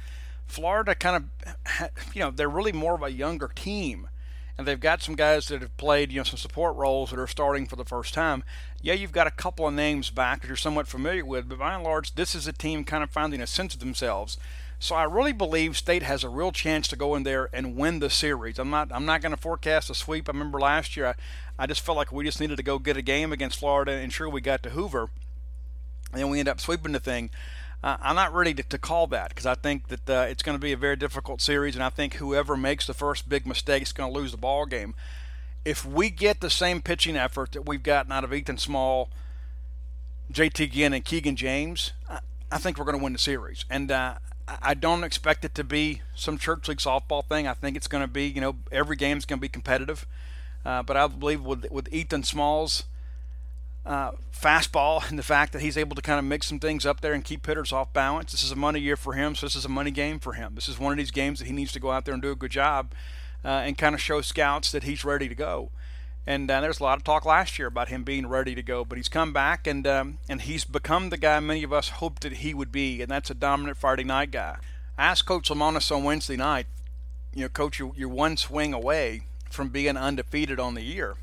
Florida kind of, you know, they're really more of a younger team. And they've got some guys that have played, you know, some support roles that are starting for the first time. Yeah, you've got a couple of names back that you're somewhat familiar with, but by and large, this is a team kind of finding a sense of themselves. So I really believe State has a real chance to go in there and win the series. I'm not I'm not going to forecast a sweep. I remember last year I, just felt like we just needed to go get a game against Florida and sure we got to Hoover, and then we end up sweeping the thing. Uh, I'm not ready to, to call that because I think that uh, it's going to be a very difficult series, and I think whoever makes the first big mistake is going to lose the ball game. If we get the same pitching effort that we've gotten out of Ethan Small, JT Ginn, and Keegan James, I, I think we're going to win the series. And uh, I don't expect it to be some church league softball thing. I think it's going to be, you know, every game is going to be competitive. Uh, but I believe with with Ethan Small's uh, fastball and the fact that he's able to kind of mix some things up there and keep hitters off balance, this is a money year for him. So this is a money game for him. This is one of these games that he needs to go out there and do a good job uh, and kind of show scouts that he's ready to go. And uh, there's a lot of talk last year about him being ready to go, but he's come back and um, and he's become the guy many of us hoped that he would be, and that's a dominant Friday night guy. I asked Coach Lemonis on Wednesday night, you know, Coach, you're, you're one swing away from being undefeated on the year.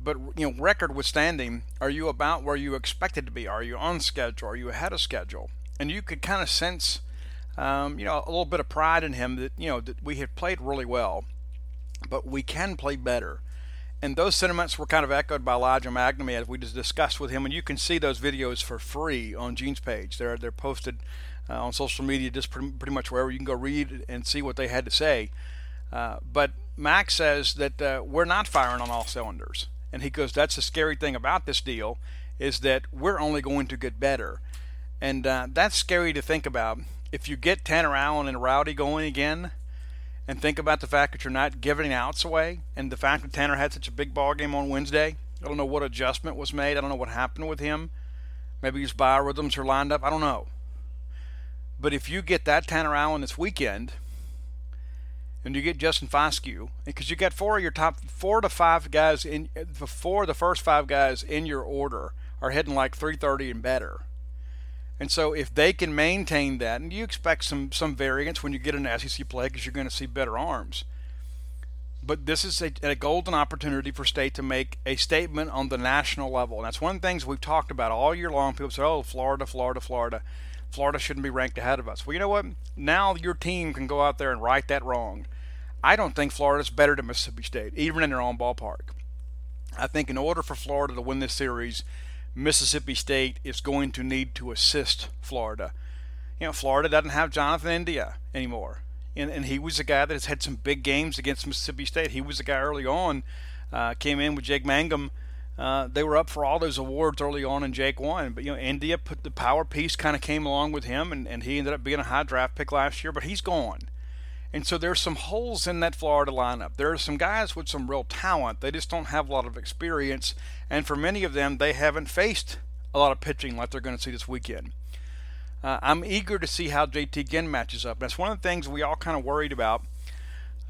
But you know, record withstanding, are you about where you expected to be? Are you on schedule? Are you ahead of schedule? And you could kind of sense, um, you know, a little bit of pride in him that you know that we had played really well, but we can play better and those sentiments were kind of echoed by Elijah MacNamee as we just discussed with him. And you can see those videos for free on Gene's page. They're they're posted uh, on social media, just pretty, pretty, much wherever you can go read and see what they had to say. Uh, but Max says that uh, we're not firing on all cylinders, and he goes, "That's the scary thing about this deal, is that we're only going to get better, and uh, that's scary to think about. If you get Tanner Allen and Rowdy going again." and think about the fact that you're not giving outs away and the fact that Tanner had such a big ball game on Wednesday. I don't know what adjustment was made. I don't know what happened with him. Maybe his biorhythms are lined up. I don't know. But if you get that Tanner Allen this weekend, and you get Justin Foscue, because you got four of your top four to five guys in the four the first five guys in your order are hitting like 330 and better. And so if they can maintain that, and you expect some some variance when you get an SEC play because you're going to see better arms. But this is a, a, golden opportunity for state to make a statement on the national level. And that's one of the things we've talked about all year long. People say, oh, Florida, Florida, Florida. Florida shouldn't be ranked ahead of us. Well, you know what? Now your team can go out there and right that wrong. I don't think Florida's better than Mississippi State, even in their own ballpark. I think in order for Florida to win this series, Mississippi State is going to need to assist Florida. You know, Florida doesn't have Jonathan India anymore. And, and he was a guy that has had some big games against Mississippi State. He was a guy early on, uh, came in with Jake Mangum. Uh, they were up for all those awards early on, and Jake won. But you know, India put the power piece kind of came along with him, and, and he ended up being a high draft pick last year. But he's gone. And so there's some holes in that Florida lineup. There are some guys with some real talent. They just don't have a lot of experience. And for many of them, they haven't faced a lot of pitching like they're going to see this weekend. Uh, I'm eager to see how JT Ginn matches up. That's one of the things we all kind of worried about.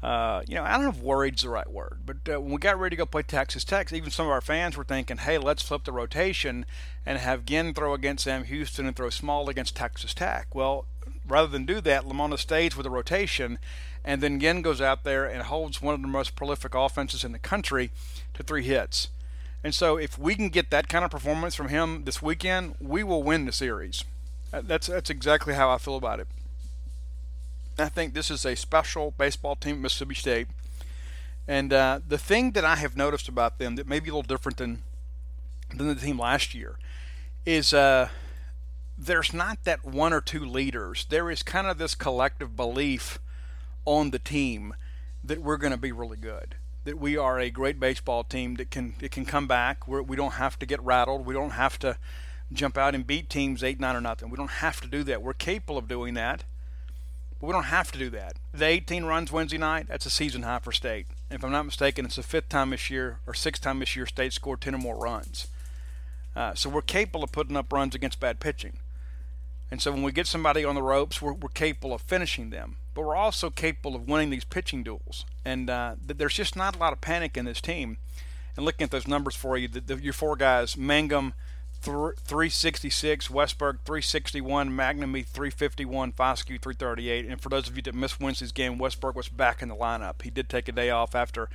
Uh, you know, I don't know if worried's the right word, but uh, when we got ready to go play Texas Tech, even some of our fans were thinking, hey, let's flip the rotation and have Ginn throw against Sam Houston and throw Small against Texas Tech. Well, rather than do that, Lemonis stays with a rotation, and then Ginn goes out there and holds one of the most prolific offenses in the country to three hits. And so, if we can get that kind of performance from him this weekend, we will win the series. That's that's exactly how I feel about it. I think this is a special baseball team at Mississippi State. And uh, the thing that I have noticed about them that may be a little different than than the team last year is uh, there's not that one or two leaders. There is kind of this collective belief on the team that we're going to be really good. That we are a great baseball team that can that can come back. We're, we do not have to get rattled. We don't have to jump out and beat teams eight nine or nothing. We don't have to do that. We're capable of doing that, but we don't have to do that. The 18 runs Wednesday night that's a season high for State. if I'm not mistaken, it's the fifth time this year or sixth time this year State scored 10 or more runs. Uh, so we're capable of putting up runs against bad pitching. And so when we get somebody on the ropes, we're, we're capable of finishing them. But we're also capable of winning these pitching duels. And uh, there's just not a lot of panic in this team. And looking at those numbers for you, the, the, your four guys, Mangum, 366, Westburg 361, MacNamee 351, Foscue 338. And for those of you that missed Wednesday's game, Westburg was back in the lineup. He did take a day off after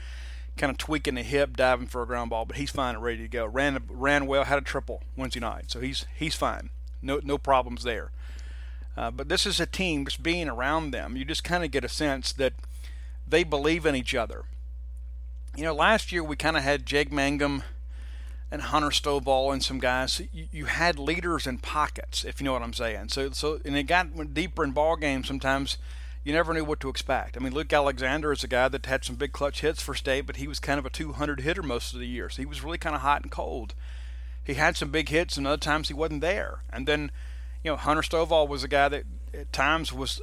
kind of tweaking the hip, diving for a ground ball, but he's fine and ready to go. Ran ran well, had a triple Wednesday night, so he's he's fine no no problems there. Uh, but this is a team just being around them. You just kind of get a sense that they believe in each other. You know, last year we kind of had Jake Mangum and Hunter Stovall and some guys. You, you, had leaders in pockets, if you know what I'm saying. So, so and it got deeper in ball games. Sometimes you never knew what to expect. I mean, Luke Alexander is a guy that had some big clutch hits for state, but he was kind of a 200 hitter most of the year. So he was really kind of hot and cold he had some big hits, and other times he wasn't there. And then, you know, Hunter Stovall was a guy that at times was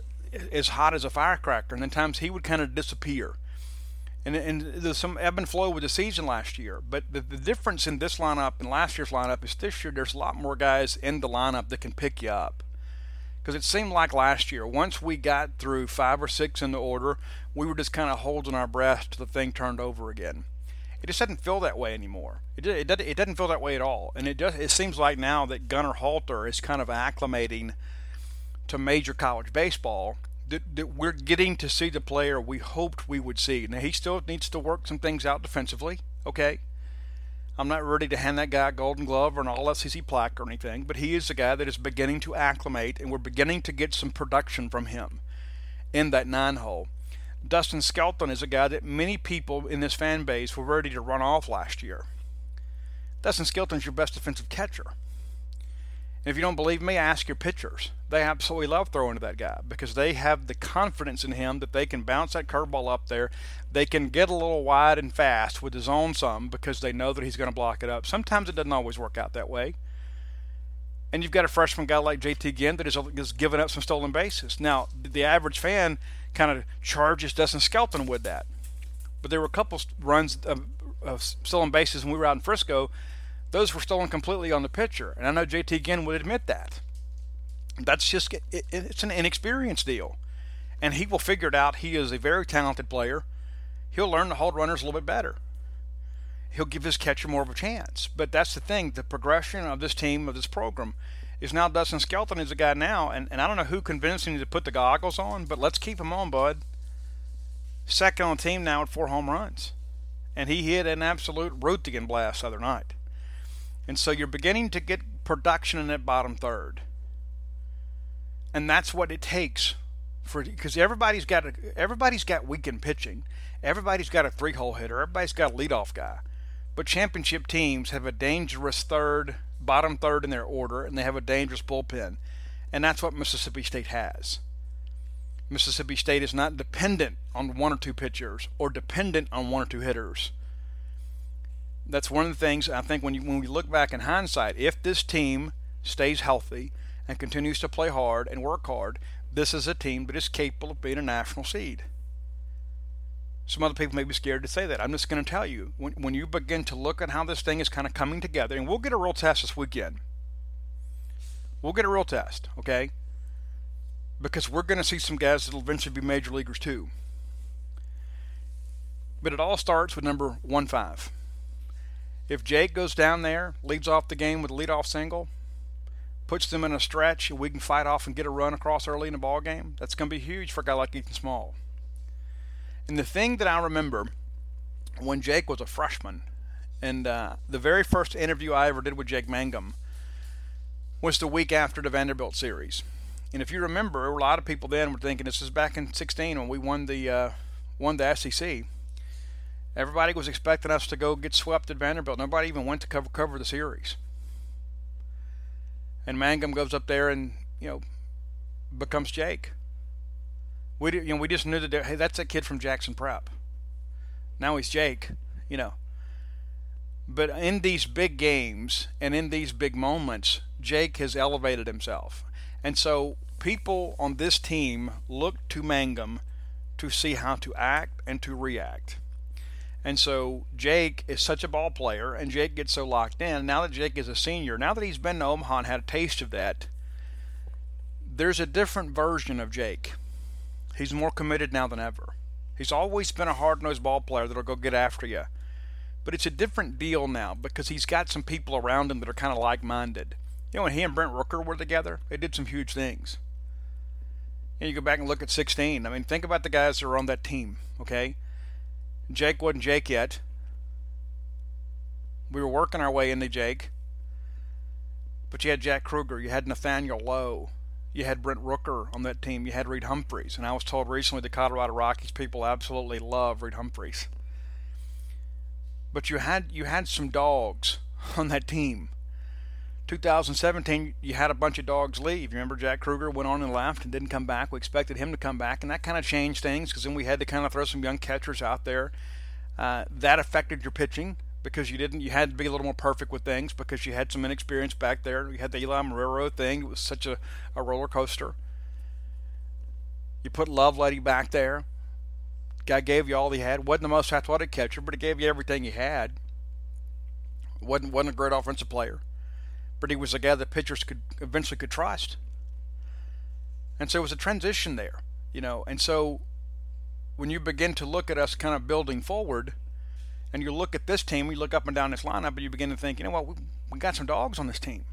as hot as a firecracker, and then times he would kind of disappear. And, and there's some ebb and flow with the season last year. But the, the difference in this lineup and last year's lineup is this year there's a lot more guys in the lineup that can pick you up. Because it seemed like last year, once we got through five or six in the order, we were just kind of holding our breath till the thing turned over again. It just doesn't feel that way anymore. It it, doesn't, it doesn't feel that way at all. And it does. It seems like now that Gunnar Halter is kind of acclimating to major college baseball. That, that we're getting to see the player we hoped we would see. Now he still needs to work some things out defensively. Okay, I'm not ready to hand that guy a Golden Glove or an All SEC plaque or anything, but he is a guy that is beginning to acclimate, and we're beginning to get some production from him in that nine hole. Dustin Skelton is a guy that many people in this fan base were ready to run off last year. Dustin Skelton's your best defensive catcher. And if you don't believe me, ask your pitchers. They absolutely love throwing to that guy because they have the confidence in him that they can bounce that curveball up there. They can get a little wide and fast with his own some because they know that he's going to block it up. Sometimes it doesn't always work out that way. And you've got a freshman guy like JT Ginn that is giving up some stolen bases. Now, the average fan kind of charges Dustin Skelton with that. But there were a couple runs of, of stolen bases when we were out in Frisco. Those were stolen completely on the pitcher. And I know JT Ginn would admit that. That's just, it, it's an inexperienced deal. and he will figure it out. He is a very talented player. He'll learn to hold runners a little bit better. He'll give his catcher more of a chance. But that's the thing. The progression of this team, of this program, is now Dustin Skelton is a guy now, and, and I don't know who convinced him to put the goggles on, but let's keep him on, bud. Second on the team now at four home runs. And he hit an absolute Ruthian blast the other night. And so you're beginning to get production in that bottom third. And that's what it takes for because everybody's got a, everybody's got weekend pitching. Everybody's got a three-hole hitter. Everybody's got a leadoff guy. But championship teams have a dangerous third, bottom third in their order, and they have a dangerous bullpen. And that's what Mississippi State has. Mississippi State is not dependent on one or two pitchers or dependent on one or two hitters. That's one of the things I think when you, when we look back in hindsight, if this team stays healthy and continues to play hard and work hard, this is a team that is capable of being a national seed. Some other people may be scared to say that. I'm just going to tell you when, when you begin to look at how this thing is kind of coming together, and we'll get a real test this weekend. We'll get a real test, okay? Because we're going to see some guys that will eventually be major leaguers too. But it all starts with number 1 5. If Jake goes down there, leads off the game with a leadoff single, puts them in a stretch, and we can fight off and get a run across early in the ball game, that's going to be huge for a guy like Ethan Small. And the thing that I remember when Jake was a freshman, and uh, the very first interview I ever did with Jake Mangum was the week after the Vanderbilt series. And if you remember, a lot of people then were thinking this is back in 16 when we won the uh, won the SEC. Everybody was expecting us to go get swept at Vanderbilt. Nobody even went to cover cover the series. And Mangum goes up there and you know becomes Jake. We you know we just knew that hey that's a kid from Jackson Prep. Now he's Jake, you know. But in these big games and in these big moments, Jake has elevated himself. And so people on this team look to Mangum to see how to act and to react. And so Jake is such a ball player, and Jake gets so locked in. Now that Jake is a senior, now that he's been to Omaha and had a taste of that, there's a different version of Jake. He's more committed now than ever. He's always been a hard nosed ball player that'll go get after you. But it's a different deal now because he's got some people around him that are kind of like minded. You know, when he and Brent Rooker were together, they did some huge things. And you go back and look at 16. I mean, think about the guys that are on that team, okay? Jake wasn't Jake yet. We were working our way into Jake. But you had Jack Kruger, you had Nathaniel Lowe, you had Brent Rooker on that team. You had Reid Humphreys. And I was told recently the Colorado Rockies people absolutely love Reid Humphreys. But you had you had some dogs on that team. 2017, you had a bunch of dogs leave. You remember Jack Kruger went on and left and didn't come back. We expected him to come back, and that kind of changed things because then we had to kind of throw some young catchers out there. Uh, that affected your pitching because you didn't you had to be a little more perfect with things because you had some inexperience back there. You had the Eli Marrero thing; it was such a, a roller coaster. You put Lovelady back there. Guy gave you all he had. wasn't the most athletic catcher, but he gave you everything he had. wasn't wasn't a great offensive player, but he was a guy that pitchers could eventually could trust. And so it was a transition there, you know. And so when you begin to look at us kind of building forward and you look at this team, you look up and down this lineup, and you begin to think, you know what, we, we got some dogs on this team.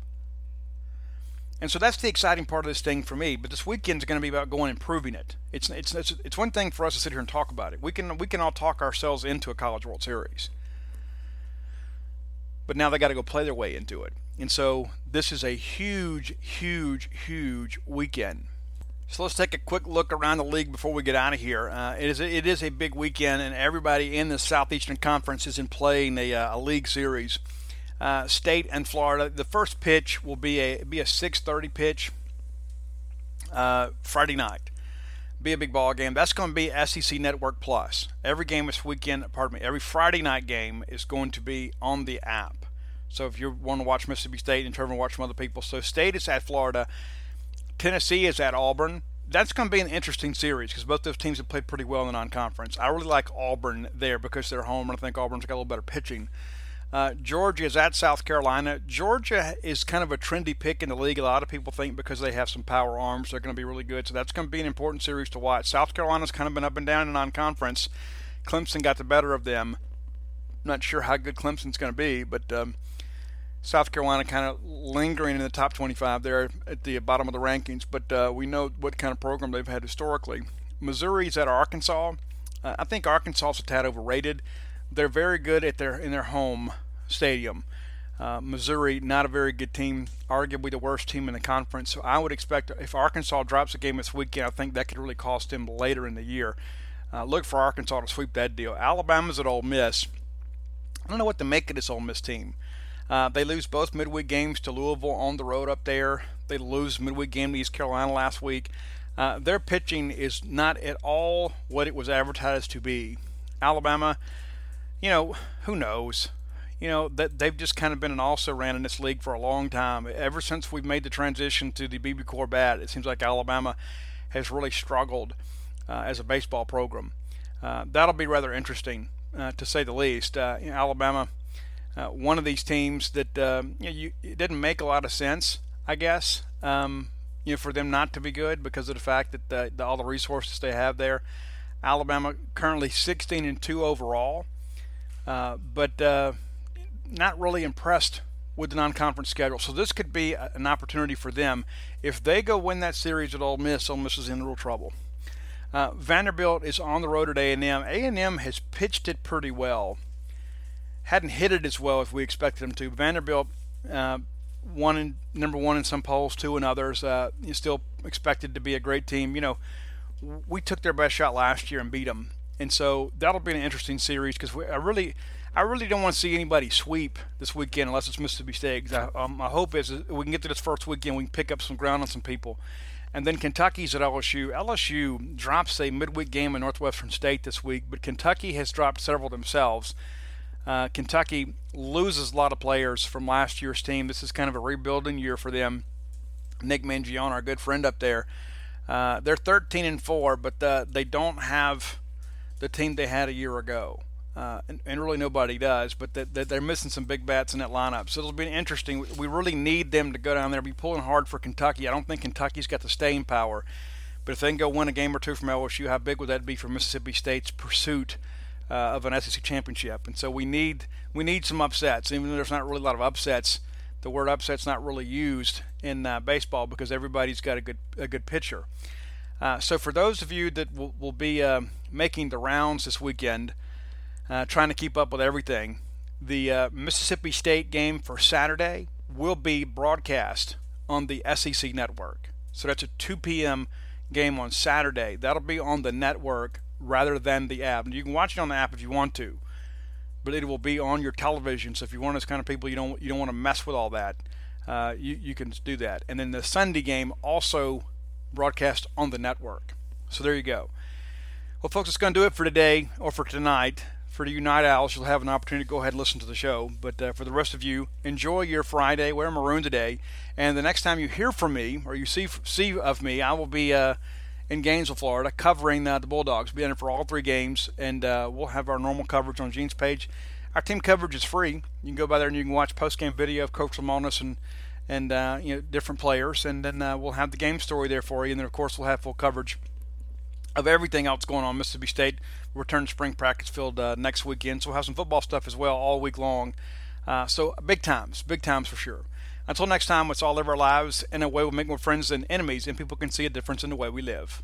And so that's the exciting part of this thing for me. But this weekend is going to be about going and proving it. It's, it's it's it's one thing for us to sit here and talk about it. We can we can all talk ourselves into a College World Series. But now they got to go play their way into it. And so this is a huge, huge, huge weekend. So let's take a quick look around the league before we get out of here. Uh, it is a, it is a big weekend, and everybody in the Southeastern Conference is in play in a, uh, a league series. Uh, State and Florida. The first pitch will be a be a 6:30 pitch uh, Friday night. Be a big ball game. That's going to be SEC Network Plus. Every game this weekend, pardon me, every Friday night game is going to be on the app. So if you want to watch Mississippi State and turn and watch some other people, so State is at Florida. Tennessee is at Auburn. That's going to be an interesting series because both those teams have played pretty well in the non-conference. I really like Auburn there because they're home, and I think Auburn's got a little better pitching. Uh, Georgia is at South Carolina. Georgia is kind of a trendy pick in the league. A lot of people think because they have some power arms, they're going to be really good. So that's going to be an important series to watch. South Carolina's kind of been up and down in non-conference. Clemson got the better of them. Not sure how good Clemson's going to be, but um, South Carolina kind of lingering in the top 25 there at the bottom of the rankings. But uh, we know what kind of program they've had historically. Missouri's at Arkansas. Uh, I think Arkansas is a tad overrated. They're very good at their in their home stadium. Uh, Missouri, not a very good team, arguably the worst team in the conference. So I would expect if Arkansas drops a game this weekend, I think that could really cost them later in the year. Uh, look for Arkansas to sweep that deal. Alabama's at Ole Miss. I don't know what to make of this Ole Miss team. Uh, they lose both midweek games to Louisville on the road up there. They lose midweek game to East Carolina last week. Uh, their pitching is not at all what it was advertised to be. Alabama, you know, who knows? You know that they've just kind of been an also ran in this league for a long time. Ever since we've made the transition to the BBCOR bat, it seems like Alabama has really struggled uh, as a baseball program. Uh, that'll be rather interesting, uh, to say the least. You know, Alabama, one of these teams that um, you know, you, it didn't make a lot of sense, I guess. Um, you know, for them not to be good because of the fact that the, the, all the resources they have there. Alabama currently 16 and two overall, uh, but uh, not really impressed with the non-conference schedule. So this could be an opportunity for them if they go win that series at Ole Miss. Ole Miss is in real trouble. Uh, Vanderbilt is on the road at A&M. A&M has pitched it pretty well. Hadn't hit it as well as we expected them to. Vanderbilt, uh, one in, number one in some polls, two in others. Uh, still expected to be a great team. You know, we took their best shot last year and beat them, and so that'll be an interesting series because I really, I really don't want to see anybody sweep this weekend unless it's Mississippi State. I, um, my hope is we can get to this first weekend, we can pick up some ground on some people. And then Kentucky's at LSU. LSU drops a midweek game in Northwestern State this week, but Kentucky has dropped several themselves. Uh, Kentucky loses a lot of players from last year's team. This is kind of a rebuilding year for them. Nick Mingione, our good friend up there, uh, they're 13 and four, but they don't have the team they had a year ago. Uh, and, and, really nobody does, but that, that they're missing some big bats in that lineup. So it'll be interesting. We really need them to go down there, be pulling hard for Kentucky. I don't think Kentucky's got the staying power, but if they can go win a game or two from LSU, how big would that be for Mississippi State's pursuit uh, of an SEC championship? And so we need we need some upsets, even though there's not really a lot of upsets. The word upset's not really used in uh, baseball because everybody's got a good a good pitcher. Uh, so for those of you that will, will be uh, making the rounds this weekend uh, trying to keep up with everything. The uh, Mississippi State game for Saturday will be broadcast on the SEC network. So that's a 2 p.m. game on Saturday. That'll be on the network rather than the app. And you can watch it on the app if you want to, but it will be on your television. So if you're one of those kind of people you don't you don't want to mess with all that, uh, you you can do that. And then the Sunday game also broadcast on the network. So there you go. Well, folks, it's going to do it for today or for tonight for you night owls, you'll have an opportunity to go ahead and listen to the show. But uh, for the rest of you, enjoy your Friday. Wear maroon today. And the next time you hear from me or you see see of me, I will be uh, in Gainesville, Florida, covering uh, the Bulldogs. Be in for all three games, and uh, we'll have our normal coverage on Gene's page. Our team coverage is free. You can go by there and you can watch post game video of Coach Lemonis and and uh, you know different players, and then uh, we'll have the game story there for you. And then of course we'll have full coverage of everything else going on. Mississippi State will return to spring practice field uh, next weekend, so we'll have some football stuff as well all week long. Uh, so big times, big times for sure. Until next time, let's all live our lives in a way we make more friends than enemies, and people can see a difference in the way we live.